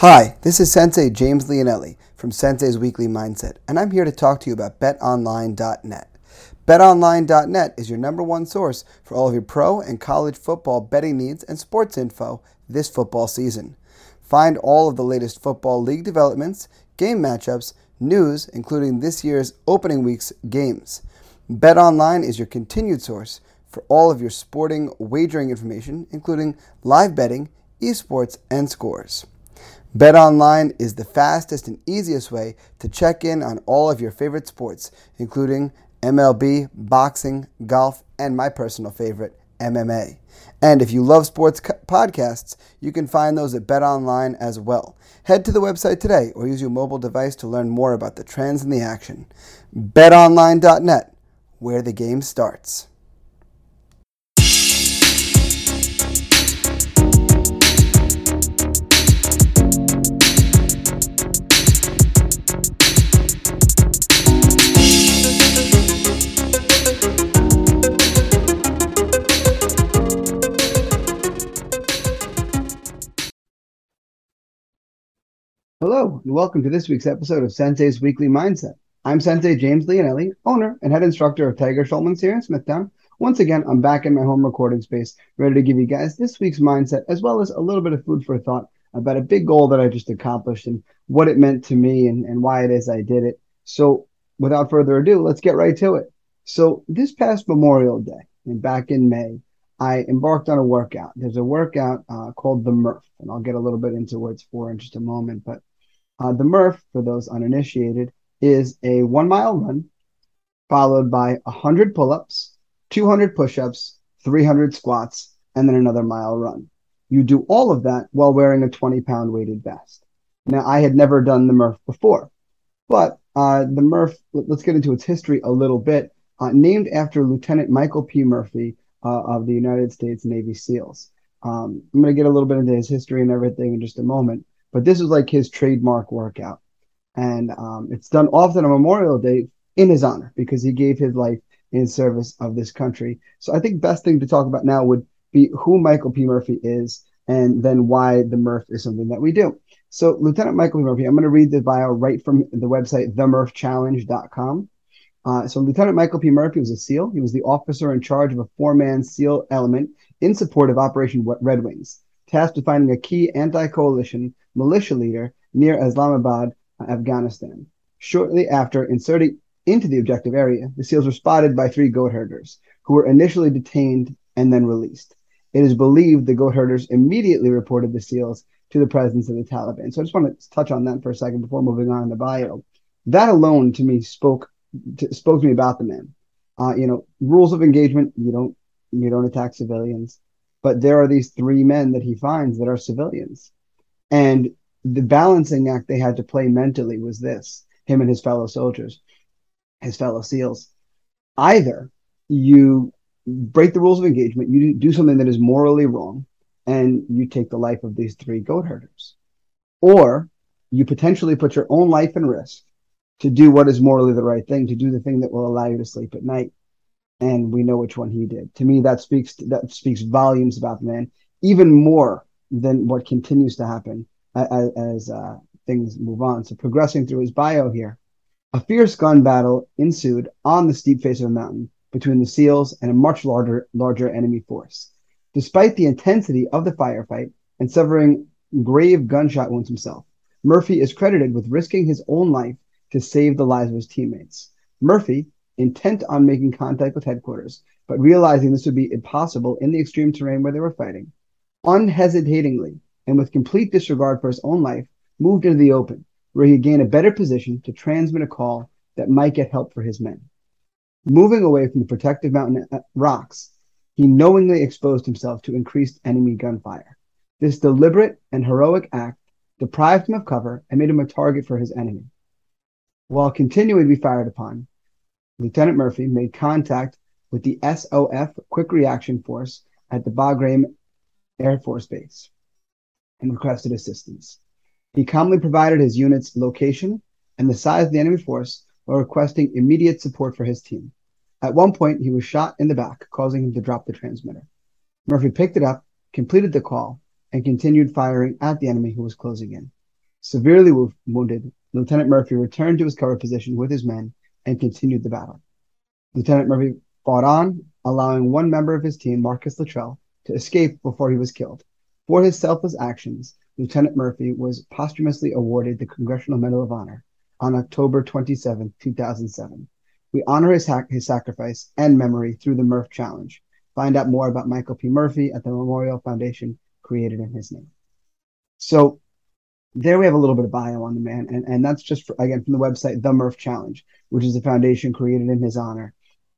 Hi, this is Sensei James Leonelli from Sensei's Weekly Mindset, and I'm here to talk to you about betonline.net. BetOnline.net is your number one source for all of your pro and college football betting needs and sports info this football season. Find all of the latest football league developments, game matchups, news, including this year's opening week's games. BetOnline is your continued source for all of your sporting wagering information, including live betting, esports, and scores. BetOnline is the fastest and easiest way to check in on all of your favorite sports, including MLB, boxing, golf, and my personal favorite, MMA. And if you love sports podcasts, you can find those at BetOnline as well. Head to the website today or use your mobile device to learn more about the trends and the action. BetOnline.net, where the game starts. And welcome to this week's episode of Sensei's Weekly Mindset. I'm Sensei James Leonelli, owner and head instructor of Tiger Schulman's here in Smithtown. Once again, I'm back in my home recording space, ready to give you guys this week's mindset, as well as a little bit of food for thought about a big goal that I just accomplished and what it meant to me and, and why it is I did it. So, without further ado, let's get right to it. So, this past Memorial Day, and back in May, I embarked on a workout. There's a workout uh, called the Murph, and I'll get a little bit into what it's for in just a moment. But uh, the Murph, for those uninitiated, is a one mile run followed by 100 pull ups, 200 push ups, 300 squats, and then another mile run. You do all of that while wearing a 20 pound weighted vest. Now, I had never done the Murph before, but uh, the Murph, let's get into its history a little bit. Uh, named after Lieutenant Michael P. Murphy uh, of the United States Navy SEALs. Um, I'm going to get a little bit into his history and everything in just a moment. But this is like his trademark workout. And um, it's done often on Memorial Day in his honor because he gave his life in service of this country. So I think best thing to talk about now would be who Michael P. Murphy is and then why the Murph is something that we do. So Lieutenant Michael P. Murphy, I'm going to read the bio right from the website, themurphchallenge.com. Uh, so Lieutenant Michael P. Murphy was a SEAL. He was the officer in charge of a four-man SEAL element in support of Operation Red Wings, tasked with finding a key anti-coalition militia leader near Islamabad, Afghanistan. Shortly after inserting into the objective area, the SEALs were spotted by three goat herders, who were initially detained and then released. It is believed the goat herders immediately reported the SEALs to the presence of the Taliban. So I just want to touch on that for a second before moving on to bio. That alone to me spoke to, spoke to me about the man. Uh, you know, rules of engagement, you don't you don't attack civilians. But there are these three men that he finds that are civilians. And the balancing act they had to play mentally was this him and his fellow soldiers, his fellow SEALs. Either you break the rules of engagement, you do something that is morally wrong, and you take the life of these three goat herders, or you potentially put your own life in risk to do what is morally the right thing, to do the thing that will allow you to sleep at night. And we know which one he did. To me, that speaks that speaks volumes about the man, even more than what continues to happen as, as uh, things move on. So, progressing through his bio here, a fierce gun battle ensued on the steep face of a mountain between the SEALs and a much larger, larger enemy force. Despite the intensity of the firefight and suffering grave gunshot wounds himself, Murphy is credited with risking his own life to save the lives of his teammates. Murphy, intent on making contact with headquarters, but realizing this would be impossible in the extreme terrain where they were fighting, unhesitatingly and with complete disregard for his own life, moved into the open, where he gained a better position to transmit a call that might get help for his men. Moving away from the protective mountain uh, rocks, he knowingly exposed himself to increased enemy gunfire. This deliberate and heroic act deprived him of cover and made him a target for his enemy. While continuing to be fired upon, Lieutenant Murphy made contact with the SOF Quick Reaction Force at the Bagram Air Force Base and requested assistance. He calmly provided his unit's location and the size of the enemy force while requesting immediate support for his team. At one point, he was shot in the back, causing him to drop the transmitter. Murphy picked it up, completed the call, and continued firing at the enemy who was closing in. Severely wounded, Lieutenant Murphy returned to his cover position with his men and continued the battle. Lieutenant Murphy fought on, allowing one member of his team, Marcus Luttrell, to escape before he was killed. For his selfless actions, Lieutenant Murphy was posthumously awarded the Congressional Medal of Honor on October 27, 2007. We honor his, ha- his sacrifice and memory through the Murph Challenge. Find out more about Michael P. Murphy at the Memorial Foundation created in his name. So there we have a little bit of bio on the man, and, and that's just for, again from the website The Murph Challenge, which is a foundation created in his honor.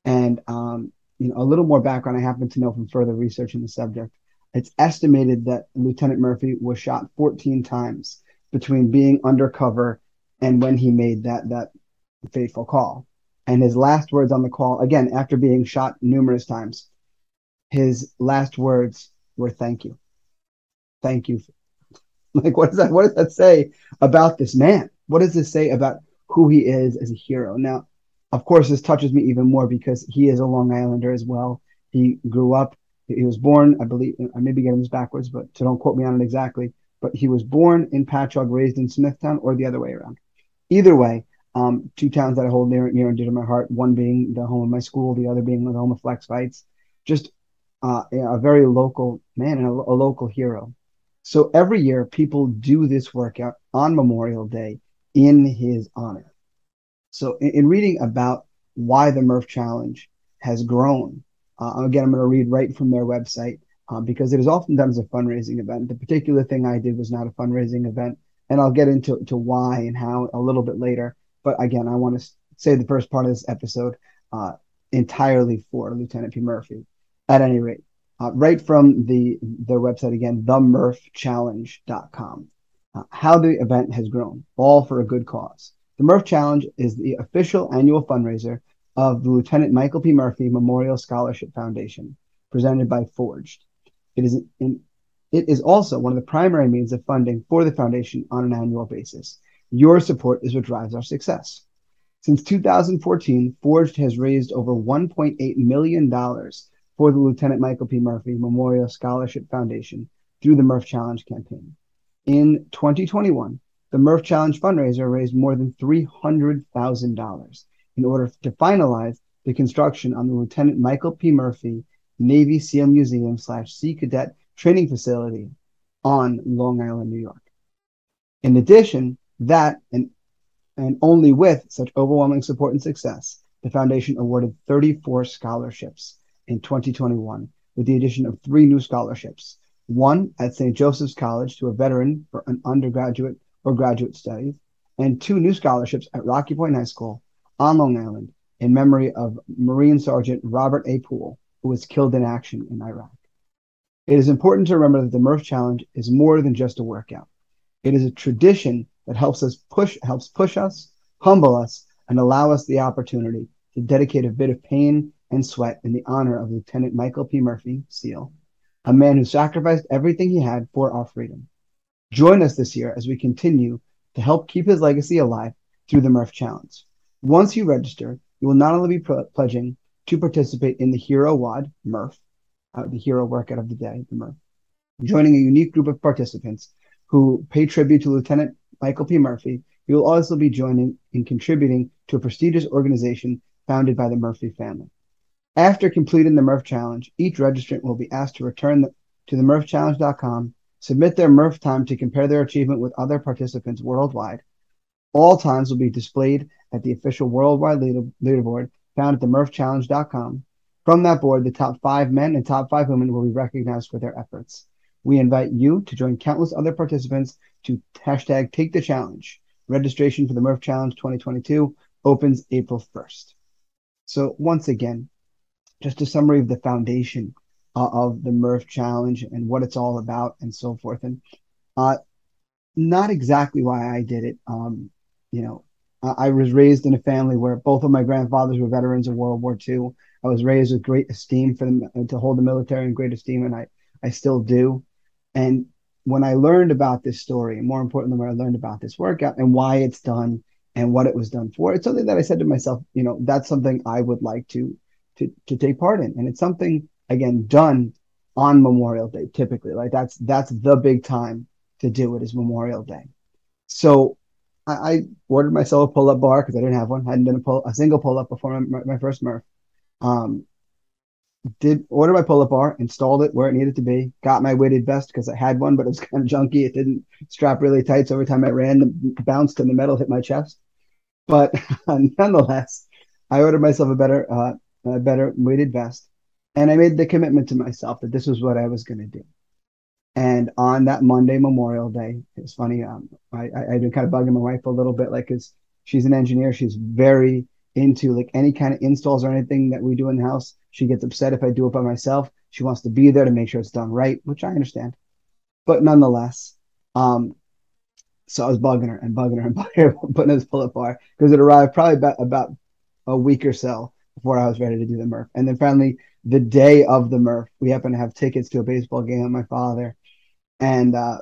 And um, you know, a little more background I happen to know from further research in the subject. It's estimated that Lieutenant Murphy was shot 14 times between being undercover and when he made that that fateful call. And his last words on the call, again after being shot numerous times, his last words were "Thank you, thank you." Like, what does that? What does that say about this man? What does this say about who he is as a hero? Now, of course, this touches me even more because he is a Long Islander as well. He grew up. He was born, I believe. I may be getting this backwards, but so don't quote me on it exactly. But he was born in Patchogue, raised in Smithtown, or the other way around. Either way, um, two towns that I hold near, near and dear to my heart. One being the home of my school, the other being the home of Flex Fights. Just uh, a very local man and a, a local hero. So every year, people do this workout on Memorial Day in his honor. So, in, in reading about why the Murph Challenge has grown, uh, again, I'm going to read right from their website uh, because it is oftentimes a fundraising event. The particular thing I did was not a fundraising event, and I'll get into to why and how a little bit later. But again, I want to say the first part of this episode uh, entirely for Lieutenant P. Murphy. At any rate, uh, right from the their website again, themurphchallenge.com. Uh, how the event has grown, all for a good cause. The Murph Challenge is the official annual fundraiser of the Lieutenant Michael P. Murphy Memorial Scholarship Foundation, presented by Forged. It is in, it is also one of the primary means of funding for the foundation on an annual basis. Your support is what drives our success. Since 2014, Forged has raised over $1.8 million for the Lieutenant Michael P. Murphy Memorial Scholarship Foundation through the Murph Challenge campaign. In 2021, the Murph Challenge fundraiser raised more than $300,000 in order to finalize the construction on the Lieutenant Michael P. Murphy Navy SEAL Museum slash Sea Cadet Training Facility on Long Island, New York. In addition, that and, and only with such overwhelming support and success, the foundation awarded 34 scholarships in 2021 with the addition of three new scholarships one at St. Joseph's College to a veteran for an undergraduate or graduate studies, and two new scholarships at Rocky Point High School on Long Island in memory of Marine Sergeant Robert A. Poole, who was killed in action in Iraq. It is important to remember that the Murph Challenge is more than just a workout. It is a tradition that helps us push helps push us, humble us, and allow us the opportunity to dedicate a bit of pain and sweat in the honor of Lieutenant Michael P. Murphy, SEAL, a man who sacrificed everything he had for our freedom. Join us this year as we continue to help keep his legacy alive through the Murph Challenge. Once you register, you will not only be pledging to participate in the Hero WOD Murph, uh, the hero workout of the day, the Murph, joining a unique group of participants who pay tribute to Lieutenant Michael P. Murphy. You will also be joining in contributing to a prestigious organization founded by the Murphy family. After completing the Murph Challenge, each registrant will be asked to return the, to the MurphChallenge.com, submit their Murph time to compare their achievement with other participants worldwide. All times will be displayed at the official worldwide leader, leaderboard found at the MurphChallenge.com. From that board, the top five men and top five women will be recognized for their efforts. We invite you to join countless other participants to hashtag take the challenge. Registration for the Murph Challenge 2022 opens April 1st. So once again, just a summary of the foundation uh, of the Murph Challenge and what it's all about and so forth. And uh, not exactly why I did it. Um, you know, I was raised in a family where both of my grandfathers were veterans of World War II. I was raised with great esteem for them to hold the military in great esteem, and I, I still do. And when I learned about this story, and more importantly, when I learned about this workout and why it's done and what it was done for, it's something that I said to myself, you know, that's something I would like to to, to take part in. And it's something, again, done on Memorial Day, typically. Like that's that's the big time to do it is Memorial Day. So I, I ordered myself a pull up bar because I didn't have one. I hadn't done a, pull, a single pull up before my, my, first Murph. Um, did order my pull up bar, installed it where it needed to be, got my weighted vest because I had one, but it was kind of junky. It didn't strap really tight. So every time I ran, the bounced and the metal hit my chest. But nonetheless, I ordered myself a better, uh, a better weighted vest, and I made the commitment to myself that this was what I was going to do. And on that Monday, Memorial Day, it's funny. Um, I, I have been kind of bugging my wife a little bit, like, cause she's an engineer. She's very into like any kind of installs or anything that we do in the house. She gets upset if I do it by myself. She wants to be there to make sure it's done right, which I understand. But nonetheless, um, so I was bugging her and bugging her and bugging her, putting this pull-up bar because it arrived probably about about a week or so before I was ready to do the Murph. And then finally, the day of the Murph, we happened to have tickets to a baseball game with my father, and uh,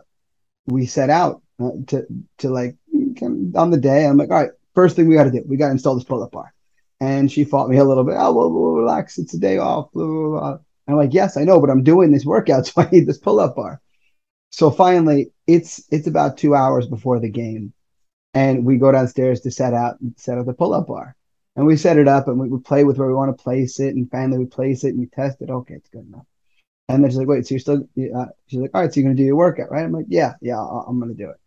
we set out uh, to to like on the day. I'm like, all right, first thing we got to do, we got to install this pull-up bar. And she fought me a little bit. Oh, well, well relax, it's a day off. Blah, blah, blah. I'm like, yes, I know, but I'm doing this workout, so I need this pull-up bar. So finally, it's it's about two hours before the game, and we go downstairs to set out set up the pull-up bar and we set it up and we, we play with where we want to place it and finally we place it and we test it. Okay it's good enough. And then she's like wait so you're still uh, she's like all right so you're gonna do your workout right? I'm like yeah yeah i am gonna do it.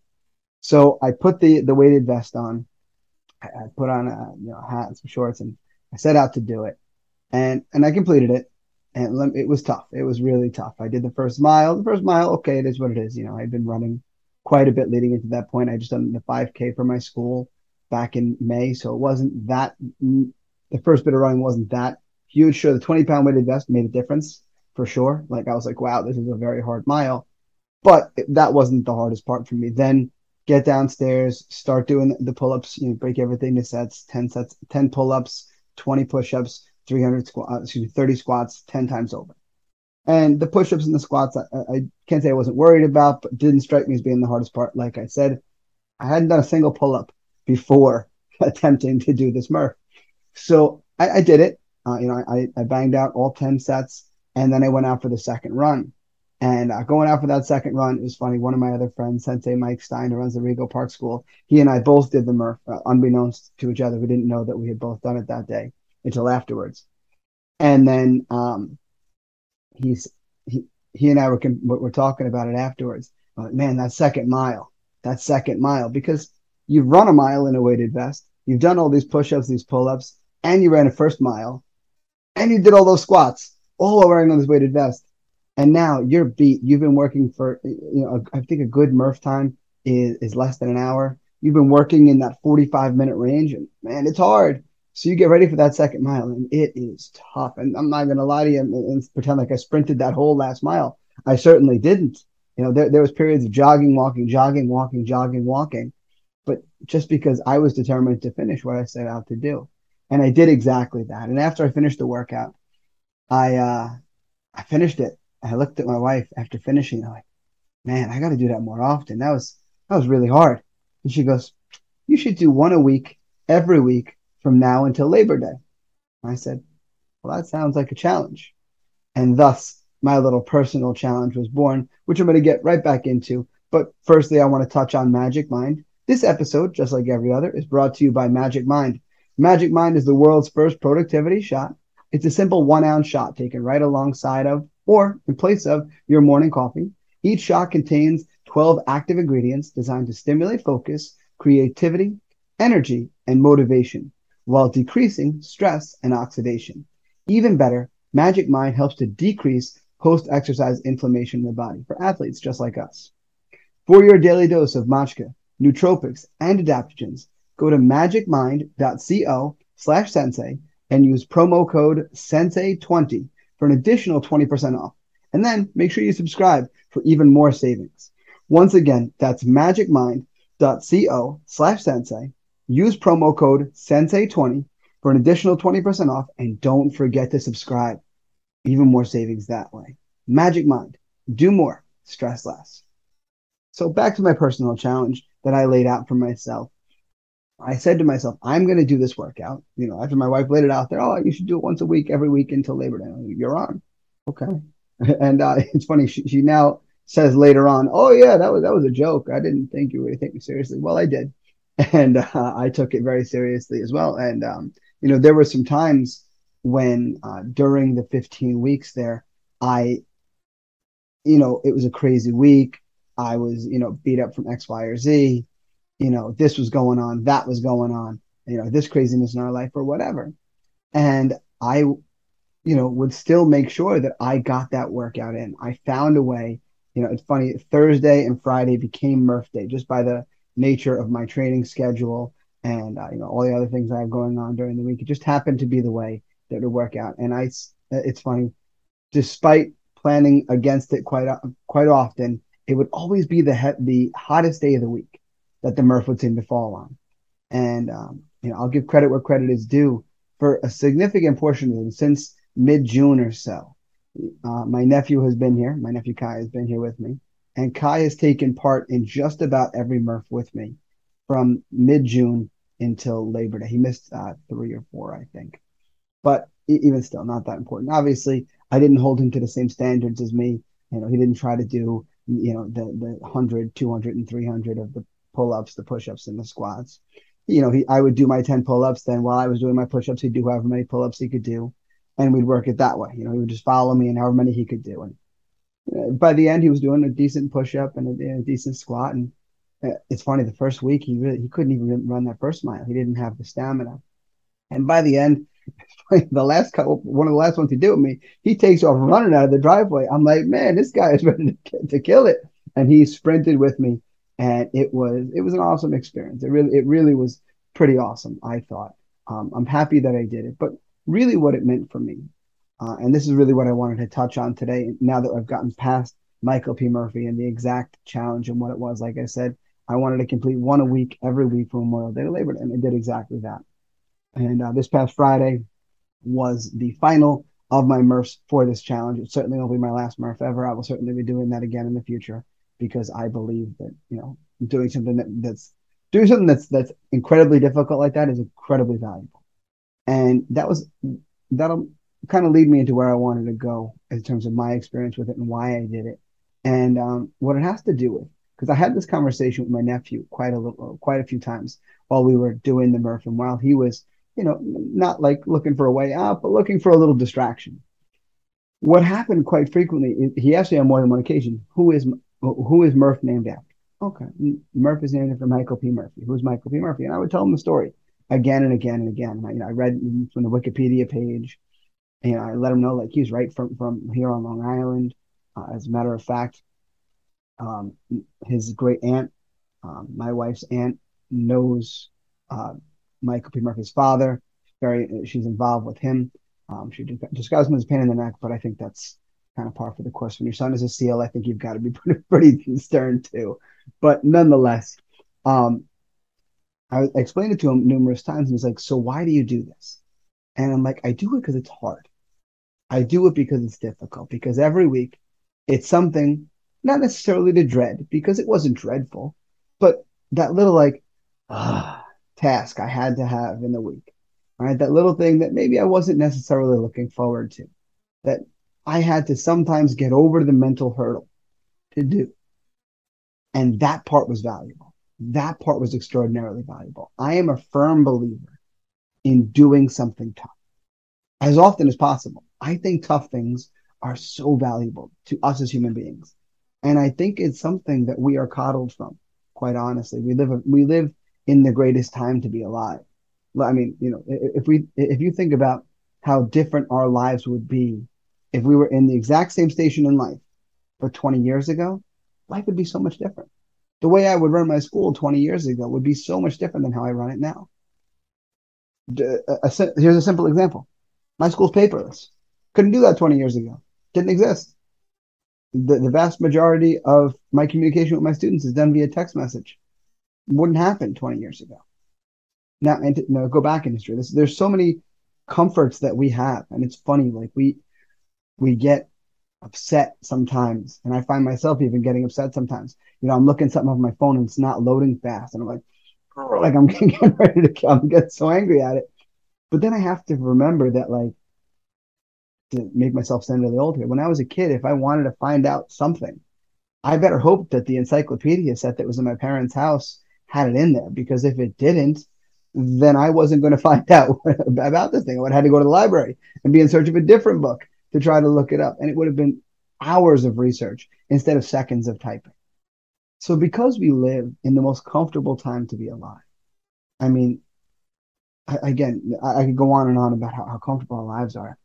So i put the the weighted vest on. I, I put on a you know a hat and some shorts and i set out to do it. And and i completed it. And it was tough. It was really tough. I did the first mile. The first mile okay it is what it is. You know i'd been running quite a bit leading into that point. I just done the 5k for my school back in May. So it wasn't that, the first bit of running wasn't that huge. Sure, the 20 pound weighted vest made a difference for sure. Like I was like, wow, this is a very hard mile. But it, that wasn't the hardest part for me. Then get downstairs, start doing the pull ups, you know, break everything to sets 10 sets, 10 pull ups, 20 push ups, 300 squats, uh, excuse me, 30 squats, 10 times over. And the push ups and the squats, I, I can't say I wasn't worried about, but didn't strike me as being the hardest part. Like I said, I hadn't done a single pull up before attempting to do this Murph. So I, I did it. Uh, you know, I, I banged out all 10 sets and then I went out for the second run. And uh, going out for that second run, it was funny. One of my other friends, Sensei Mike Stein, who runs the Rego Park School, he and I both did the Murph, uh, unbeknownst to each other. We didn't know that we had both done it that day until afterwards. And then um, he's he he and I were were talking about it afterwards. Man, that second mile, that second mile, because You've run a mile in a weighted vest. You've done all these push-ups, these pull-ups, and you ran a first mile, and you did all those squats, all while wearing on this weighted vest. And now you're beat. You've been working for, you know, I think a good Murph time is, is less than an hour. You've been working in that 45 minute range, and man, it's hard. So you get ready for that second mile, and it is tough. And I'm not going to lie to you and, and, pretend like I sprinted that whole last mile. I certainly didn't. You know, there, there was periods of jogging, walking, jogging, walking, jogging, walking but just because I was determined to finish what I set out to do. And I did exactly that. And after I finished the workout, I uh I finished it. I looked at my wife after finishing. I'm like, man, I got to do that more often. That was that was really hard. And she goes, you should do one a week every week from now until Labor Day. I said, well, that sounds like a challenge. And thus, my little personal challenge was born, which I'm going to get right back into. But firstly, I want to touch on Magic Mind. This episode, just like every other, is brought to you by Magic Mind. Magic Mind is the world's first productivity shot. It's a simple one ounce shot taken right alongside of or in place of your morning coffee. Each shot contains 12 active ingredients designed to stimulate focus, creativity, energy, and motivation while decreasing stress and oxidation. Even better, Magic Mind helps to decrease post exercise inflammation in the body for athletes just like us. For your daily dose of matcha, nootropics, and adaptogens, go to magicmind.co slash sensei and use promo code sensei20 for an additional 20% off. And then make sure you subscribe for even more savings. Once again, that's magicmind.co slash sensei. Use promo code sensei20 for an additional 20% off. And don't forget to subscribe. Even more savings that way. Magic Mind. Do more. Stress less. So back to my personal challenge that I laid out for myself. I said to myself, I'm going to do this workout. You know, after my wife laid it out there, oh, you should do it once a week, every week until Labor Day. You're on. Okay. And uh, it's funny. She, she now says later on, "Oh yeah, that was that was a joke. I didn't think you would take me seriously." Well, I did, and uh, I took it very seriously as well. And um, you know, there were some times when uh, during the 15 weeks there, I, you know, it was a crazy week. I was, you know, beat up from X, Y, or Z. You know, this was going on, that was going on. You know, this craziness in our life or whatever. And I, you know, would still make sure that I got that workout in. I found a way. You know, it's funny. Thursday and Friday became Murph Day just by the nature of my training schedule and uh, you know all the other things I have going on during the week. It just happened to be the way that it would work out. And I, it's funny, despite planning against it quite quite often, it would always be the he- the hottest day of the week that the Murph would seem to fall on. And um, you know, I'll give credit where credit is due for a significant portion of them since mid June or so. Uh, my nephew has been here. My nephew Kai has been here with me, and Kai has taken part in just about every Murph with me from mid June until Labor Day. He missed uh, three or four, I think, but even still, not that important. Obviously, I didn't hold him to the same standards as me. You know, he didn't try to do you know the the 100, 200, and 300 of the pull ups, the push ups, and the squats you know, he I would do my 10 pull-ups. Then while I was doing my push-ups, he'd do however many pull-ups he could do. And we'd work it that way. You know, he would just follow me and however many he could do. And uh, by the end, he was doing a decent push-up and a, a decent squat. And uh, it's funny, the first week he really he couldn't even run that first mile. He didn't have the stamina. And by the end, the last couple, one of the last ones he did with me, he takes off running out of the driveway. I'm like, man, this guy is ready to, to kill it. And he sprinted with me and it was it was an awesome experience. It really it really was pretty awesome. I thought. Um, I'm happy that I did it, but really, what it meant for me, uh, and this is really what I wanted to touch on today. Now that I've gotten past Michael P. Murphy and the exact challenge and what it was, like I said, I wanted to complete one a week every week for Memorial Day to Labor Day, and I did exactly that. And uh, this past Friday was the final of my Murphs for this challenge. It certainly won't be my last Murph ever. I will certainly be doing that again in the future because I believe that you know doing something that, that's doing something that's that's incredibly difficult like that is incredibly valuable. And that was that'll kind of lead me into where I wanted to go in terms of my experience with it and why I did it, and um, what it has to do with. Because I had this conversation with my nephew quite a little, quite a few times while we were doing the Murph, and while he was, you know, not like looking for a way out, but looking for a little distraction. What happened quite frequently, he asked me on more than one occasion, "Who is who is Murph named after?" Okay, Murph is named after Michael P. Murphy. Who's Michael P. Murphy? And I would tell him the story again and again and again. I, you know, I read from the Wikipedia page. And you know, I let him know like he's right from from here on Long Island. Uh, as a matter of fact, um, his great aunt, um, my wife's aunt, knows uh, Michael P. Murphy's father. Very, she's involved with him. Um, she describes him as a pain in the neck, but I think that's kind of par for the course. When your son is a SEAL, I think you've got to be pretty, pretty stern too. But nonetheless, um, I explained it to him numerous times, and he's like, "So why do you do this?" And I'm like, "I do it because it's hard. I do it because it's difficult. Because every week, it's something not necessarily to dread, because it wasn't dreadful, but that little like ah, task I had to have in the week, right? That little thing that maybe I wasn't necessarily looking forward to, that I had to sometimes get over the mental hurdle to do. And that part was valuable. That part was extraordinarily valuable. I am a firm believer in doing something tough as often as possible. I think tough things are so valuable to us as human beings. And I think it's something that we are coddled from, quite honestly. We live we live in the greatest time to be alive. I mean, you know, if we if you think about how different our lives would be if we were in the exact same station in life for 20 years ago, life would be so much different. The way I would run my school 20 years ago would be so much different than how I run it now. Here's a simple example. My school's paperless. Couldn't do that 20 years ago. Didn't exist. The, the vast majority of my communication with my students is done via text message. Wouldn't happen 20 years ago. Now, and to, no, go back in history. This, there's so many comforts that we have, and it's funny. Like we, we get upset sometimes. And I find myself even getting upset sometimes. You know, I'm looking something on my phone and it's not loading fast. And I'm like, like I'm getting ready to I'm get so angry at it. But then I have to remember that like to make myself sound really old here. When I was a kid, if I wanted to find out something, I better hope that the encyclopedia set that was in my parents' house had it in there because if it didn't, then I wasn't going to find out about this thing. I would have had to go to the library and be in search of a different book to try to look it up. And it would have been hours of research instead of seconds of typing. So, because we live in the most comfortable time to be alive, I mean, I, again, I, I, could go on and on about how, how comfortable our lives are.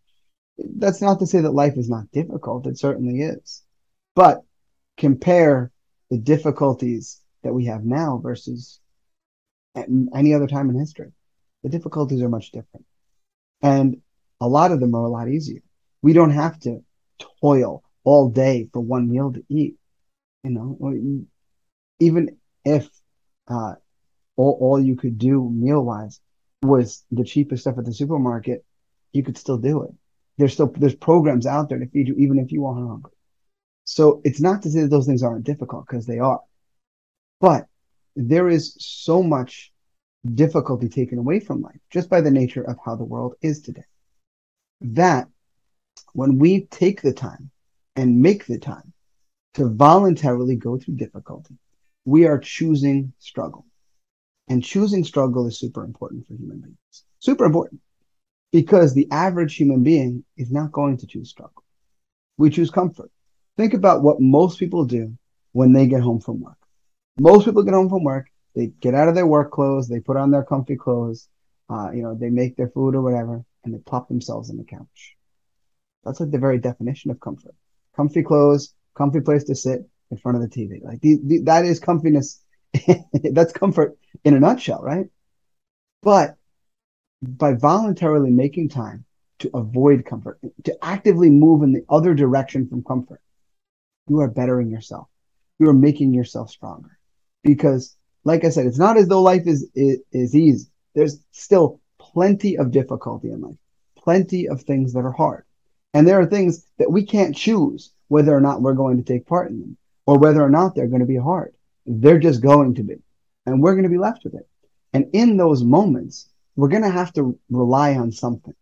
That's not to say that life is not difficult, it certainly is. But compare the difficulties that we have now versus any other time in history. The difficulties are much different. And a lot of them are a lot easier. We don't have to toil all day for one meal to eat. You know, even if uh, all, all you could do meal wise was the cheapest stuff at the supermarket, you could still do it. There's still there's programs out there to feed you even if you are hungry. So it's not to say that those things aren't difficult because they are. But there is so much difficulty taken away from life just by the nature of how the world is today. That when we take the time and make the time to voluntarily go through difficulty, we are choosing struggle. And choosing struggle is super important for human beings. Super important. Because the average human being is not going to choose struggle. We choose comfort. Think about what most people do when they get home from work. Most people get home from work, they get out of their work clothes, they put on their comfy clothes, uh, you know, they make their food or whatever, and they plop themselves on the couch. That's like the very definition of comfort. Comfy clothes, comfy place to sit in front of the TV. Like the, the, that is comfiness. That's comfort in a nutshell, right? But by voluntarily making time to avoid comfort, to actively move in the other direction from comfort, you are bettering yourself. You are making yourself stronger. Because, like I said, it's not as though life is, is, is easy. There's still plenty of difficulty in life, plenty of things that are hard. And there are things that we can't choose whether or not we're going to take part in them or whether or not they're going to be hard. They're just going to be. And we're going to be left with it. And in those moments, we're going to have to rely on something.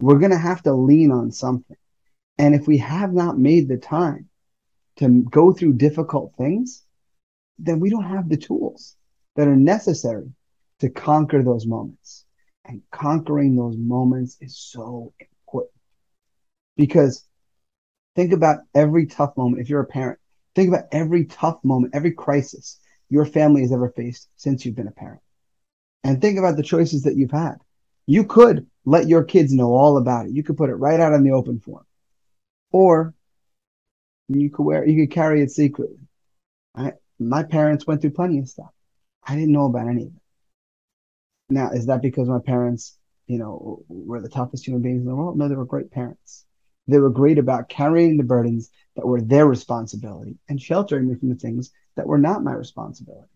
We're going to have to lean on something. And if we have not made the time to go through difficult things, then we don't have the tools that are necessary to conquer those moments. And conquering those moments is so important because think about every tough moment. If you're a parent, think about every tough moment, every crisis your family has ever faced since you've been a parent. And think about the choices that you've had. You could let your kids know all about it. You could put it right out in the open form. Or you could wear you could carry it secretly. I, my parents went through plenty of stuff. I didn't know about any of it. Now, is that because my parents, you know, were the toughest human beings in the world? No, they were great parents. They were great about carrying the burdens that were their responsibility and sheltering me from the things that were not my responsibility.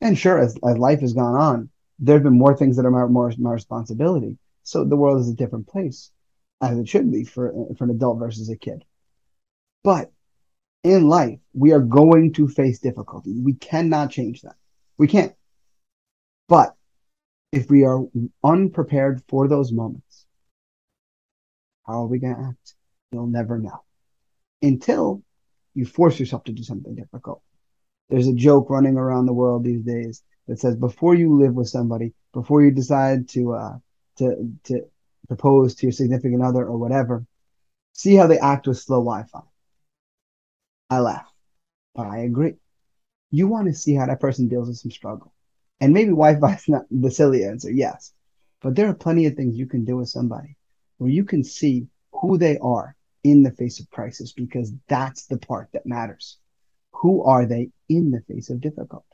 And sure, as, as life has gone on, there have been more things that are my, more my responsibility. So the world is a different place, as it should be for, for an adult versus a kid. But in life, we are going to face difficulty. We cannot change that. We can't. But if we are unprepared for those moments, how are we going to act? You'll never know until you force yourself to do something difficult. There's a joke running around the world these days that says before you live with somebody, before you decide to uh, to to propose to your significant other or whatever, see how they act with slow Wi-Fi. I laugh, but I agree. You want to see how that person deals with some struggle. And maybe Wi-Fi is not the silly answer, yes. But there are plenty of things you can do with somebody where you can see who they are in the face of crisis because that's the part that matters. Who are they in the face of difficulty?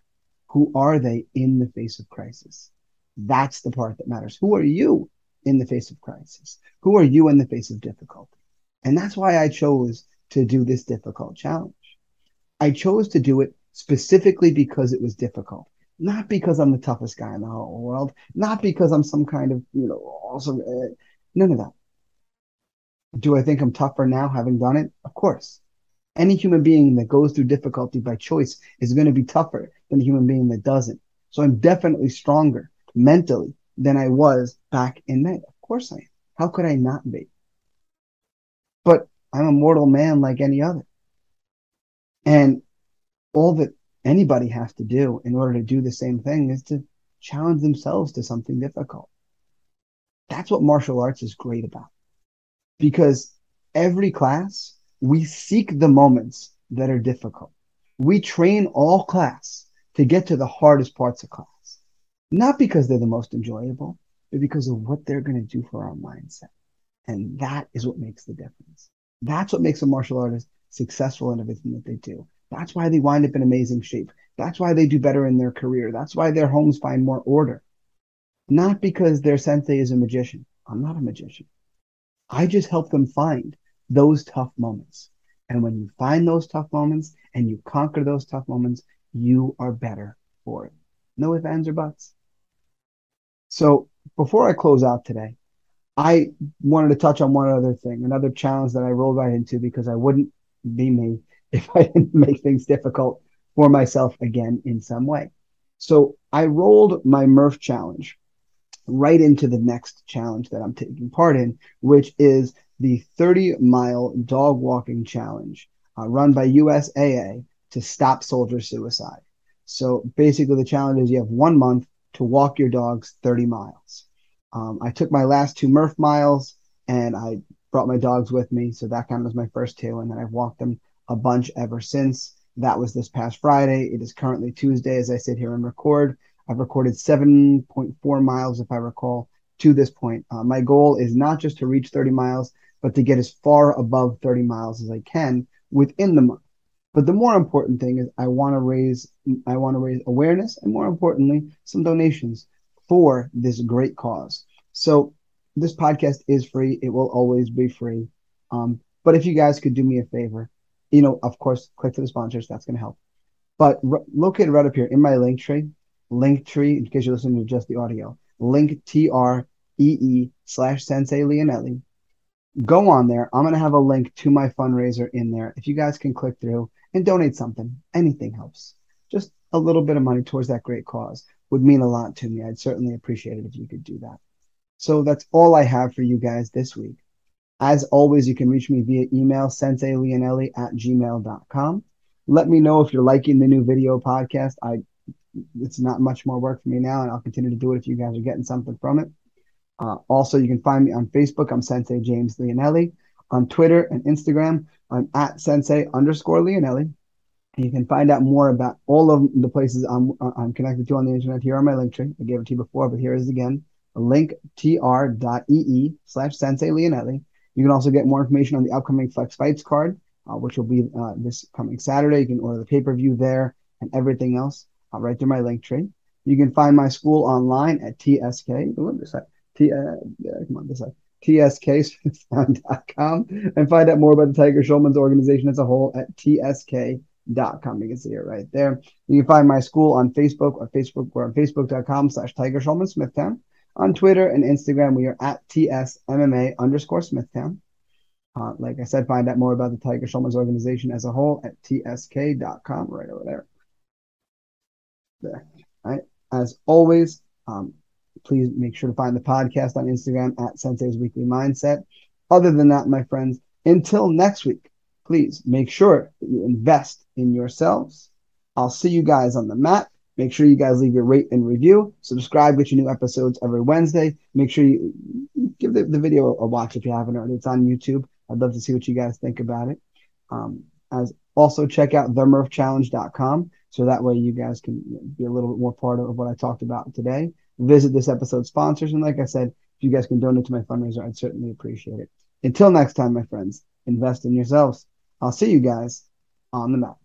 Who are they in the face of crisis? That's the part that matters. Who are you in the face of crisis? Who are you in the face of difficulty? And that's why I chose to do this difficult challenge. I chose to do it specifically because it was difficult, not because I'm the toughest guy in the whole world, not because I'm some kind of, you know, awesome, uh, none of that. Do I think I'm tougher now having done it? Of course. Any human being that goes through difficulty by choice is going to be tougher than a human being that doesn't. So I'm definitely stronger mentally than I was back in May. Of course I am. How could I not be? But I'm a mortal man like any other. And all that anybody has to do in order to do the same thing is to challenge themselves to something difficult. That's what martial arts is great about. Because every class, we seek the moments that are difficult. We train all class to get to the hardest parts of class, not because they're the most enjoyable, but because of what they're going to do for our mindset. And that is what makes the difference. That's what makes a martial artist successful in everything that they do. That's why they wind up in amazing shape. That's why they do better in their career. That's why their homes find more order. Not because their sensei is a magician. I'm not a magician. I just help them find those tough moments. And when you find those tough moments and you conquer those tough moments, you are better for it. No ifs, ands, or buts. So before I close out today, I wanted to touch on one other thing, another challenge that I rolled right into because I wouldn't be me if I didn't make things difficult for myself again in some way. So I rolled my Murph challenge right into the next challenge that I'm taking part in, which is the 30 mile dog walking challenge uh, run by USAA to stop soldier suicide. So basically, the challenge is you have one month to walk your dogs 30 miles. Um, I took my last two Murph miles and I brought my dogs with me. So that kind of was my first two. And then I've walked them a bunch ever since. That was this past Friday. It is currently Tuesday as I sit here and record. I've recorded 7.4 miles, if I recall, to this point. Uh, my goal is not just to reach 30 miles, but to get as far above 30 miles as I can within the month. But the more important thing is I want to raise I want to raise awareness and more importantly, some donations for this great cause. So this podcast is free. It will always be free. Um, but if you guys could do me a favor, you know, of course, click to the sponsors. That's going to help. But r- located right up here in my link tree, link tree, in case you're listening to just the audio, link T R E E slash Sensei Leonelli. Go on there. I'm going to have a link to my fundraiser in there. If you guys can click through and donate something, anything helps. Just a little bit of money towards that great cause would mean a lot to me. I'd certainly appreciate it if you could do that. So that's all I have for you guys this week. As always, you can reach me via email, senseileonelli at gmail.com. Let me know if you're liking the new video podcast. I it's not much more work for me now, and I'll continue to do it if you guys are getting something from it. Uh, also, you can find me on Facebook. I'm Sensei James Leonelli. On Twitter and Instagram, I'm at Sensei underscore Leonelli. You can find out more about all of the places I'm, I'm connected to on the internet here on my link tree. I gave it to you before, but here is again linktr.ee slash Sensei Leonelli. You can also get more information on the upcoming Flex Fights card, uh, which will be uh, this coming Saturday. You can order the pay per view there and everything else uh, right through my link tree. You can find my school online at TSK. Ooh, this side, T, uh, come on, this side. TSK.com and find out more about the Tiger Schulman's organization as a whole at TSK.com. You can see it right there. You can find my school on Facebook or Facebook. We're on Facebook.com slash Tiger Schulman Smithtown. On Twitter and Instagram, we are at TSMMA underscore Smithtown. Uh, like I said, find out more about the Tiger Schulman's organization as a whole at tsk.com, right over there. There. Right. As always, um, please make sure to find the podcast on Instagram at Sensei's Weekly Mindset. Other than that, my friends, until next week, please make sure that you invest in yourselves. I'll see you guys on the mat. Make sure you guys leave your rate and review. Subscribe, get your new episodes every Wednesday. Make sure you give the, the video a watch if you haven't already. It's on YouTube. I'd love to see what you guys think about it. Um, as also check out themurphchallenge.com so that way you guys can be a little bit more part of what I talked about today. Visit this episode's sponsors. And like I said, if you guys can donate to my fundraiser, I'd certainly appreciate it. Until next time, my friends, invest in yourselves. I'll see you guys on the map.